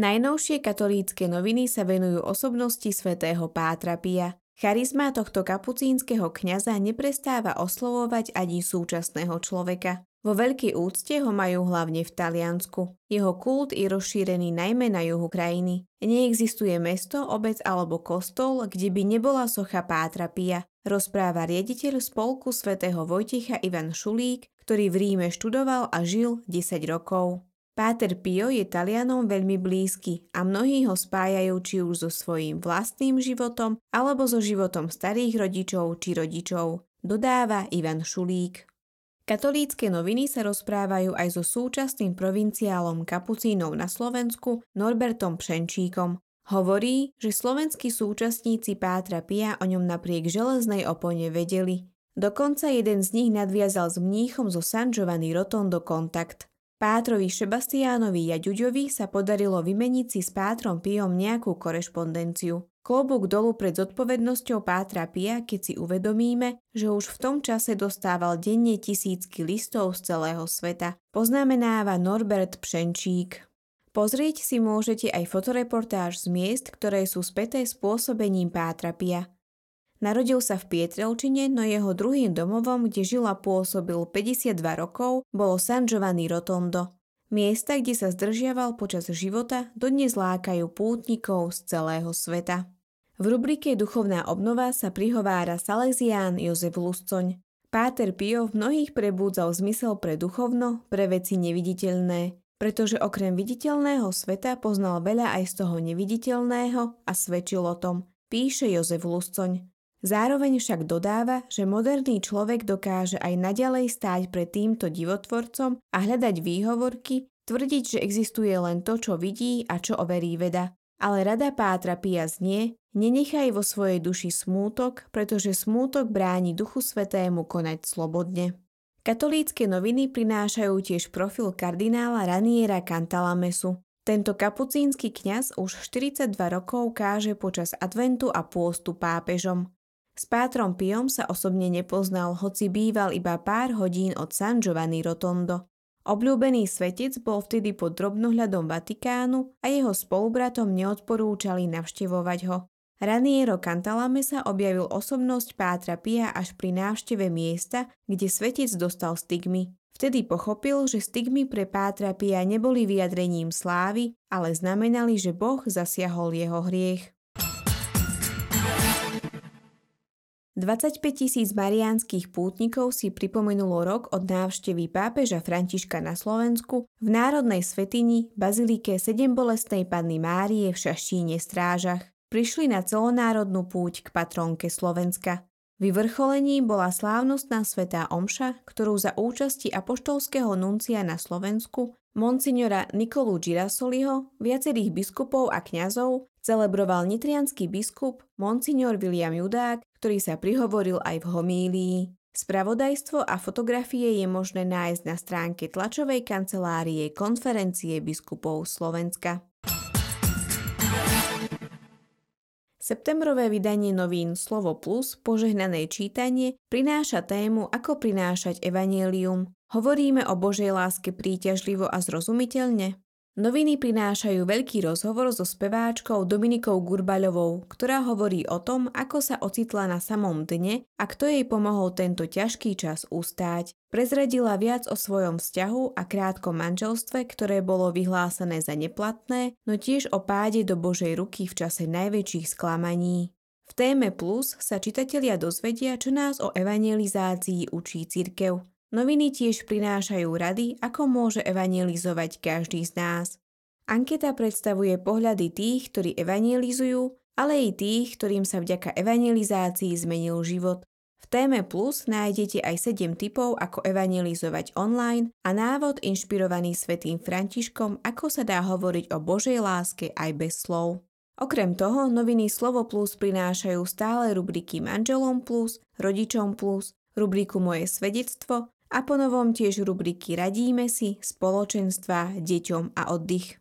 Najnovšie katolícke noviny sa venujú osobnosti svätého Pátra Pia. Charizma tohto kapucínskeho kňaza neprestáva oslovovať ani súčasného človeka. Vo veľkej úcte ho majú hlavne v Taliansku. Jeho kult je rozšírený najmä na juhu krajiny. Neexistuje mesto, obec alebo kostol, kde by nebola socha Pátra Pia, rozpráva riaditeľ spolku svätého Vojtecha Ivan Šulík, ktorý v Ríme študoval a žil 10 rokov. Páter Pio je Talianom veľmi blízky a mnohí ho spájajú či už so svojím vlastným životom alebo so životom starých rodičov či rodičov, dodáva Ivan Šulík. Katolícke noviny sa rozprávajú aj so súčasným provinciálom kapucínov na Slovensku Norbertom Pšenčíkom. Hovorí, že slovenskí súčasníci Pátra Pia o ňom napriek železnej opone vedeli. Dokonca jeden z nich nadviazal s mníchom zo San Giovanni Rotondo kontakt. Pátrovi Šebastiánovi Jaďuďovi sa podarilo vymeniť si s Pátrom Pijom nejakú korešpondenciu. Klobúk dolu pred zodpovednosťou Pátra Pia, keď si uvedomíme, že už v tom čase dostával denne tisícky listov z celého sveta, poznamenáva Norbert Pšenčík. Pozrieť si môžete aj fotoreportáž z miest, ktoré sú späté spôsobením Pátra Pia. Narodil sa v Pietrelčine, no jeho druhým domovom, kde žil a pôsobil 52 rokov, bolo San Giovanni Rotondo. Miesta, kde sa zdržiaval počas života, dodnes lákajú pútnikov z celého sveta. V rubrike Duchovná obnova sa prihovára Salesián Jozef Luscoň. Páter Pio v mnohých prebúdzal zmysel pre duchovno, pre veci neviditeľné, pretože okrem viditeľného sveta poznal veľa aj z toho neviditeľného a svedčil o tom, píše Jozef Luscoň. Zároveň však dodáva, že moderný človek dokáže aj naďalej stáť pred týmto divotvorcom a hľadať výhovorky, tvrdiť, že existuje len to, čo vidí a čo overí veda. Ale rada Pátra Pia znie, nenechaj vo svojej duši smútok, pretože smútok bráni Duchu Svetému konať slobodne. Katolícke noviny prinášajú tiež profil kardinála Raniera Cantalamesu. Tento kapucínsky kňaz už 42 rokov káže počas adventu a pôstu pápežom. S Pátrom Piom sa osobne nepoznal, hoci býval iba pár hodín od San Giovanni Rotondo. Obľúbený svetec bol vtedy pod drobnohľadom Vatikánu a jeho spolubratom neodporúčali navštevovať ho. Raniero Cantalame sa objavil osobnosť Pátra Pia až pri návšteve miesta, kde svetec dostal stigmy. Vtedy pochopil, že stigmy pre Pátra Pia neboli vyjadrením slávy, ale znamenali, že Boh zasiahol jeho hriech. 25 tisíc mariánskych pútnikov si pripomenulo rok od návštevy pápeža Františka na Slovensku v národnej svetini Bazilike 7 bolestnej Panny Márie v Šaštíne Strážach. Prišli na celonárodnú púť k patronke Slovenska. Vyvrcholením bola slávnostná svetá omša, ktorú za účasti apoštolského nuncia na Slovensku monsignora Nikolu Girasoliho, viacerých biskupov a kňazov celebroval nitrianský biskup monsignor William Judák, ktorý sa prihovoril aj v homílii. Spravodajstvo a fotografie je možné nájsť na stránke tlačovej kancelárie konferencie biskupov Slovenska. Septembrové vydanie novín Slovo Plus, požehnané čítanie, prináša tému Ako prinášať evanielium. Hovoríme o Božej láske príťažlivo a zrozumiteľne? Noviny prinášajú veľký rozhovor so speváčkou Dominikou Gurbaľovou, ktorá hovorí o tom, ako sa ocitla na samom dne a kto jej pomohol tento ťažký čas ustáť. Prezradila viac o svojom vzťahu a krátkom manželstve, ktoré bolo vyhlásené za neplatné, no tiež o páde do Božej ruky v čase najväčších sklamaní. V téme Plus sa čitatelia dozvedia, čo nás o evangelizácii učí cirkev. Noviny tiež prinášajú rady, ako môže evangelizovať každý z nás. Anketa predstavuje pohľady tých, ktorí evangelizujú, ale aj tých, ktorým sa vďaka evangelizácii zmenil život. V téme Plus nájdete aj 7 typov, ako evangelizovať online a návod inšpirovaný svetým Františkom, ako sa dá hovoriť o Božej láske aj bez slov. Okrem toho, noviny Slovo Plus prinášajú stále rubriky Manželom Plus, Rodičom Plus, rubriku Moje svedectvo a ponovom tiež rubriky Radíme si, spoločenstva, deťom a oddych.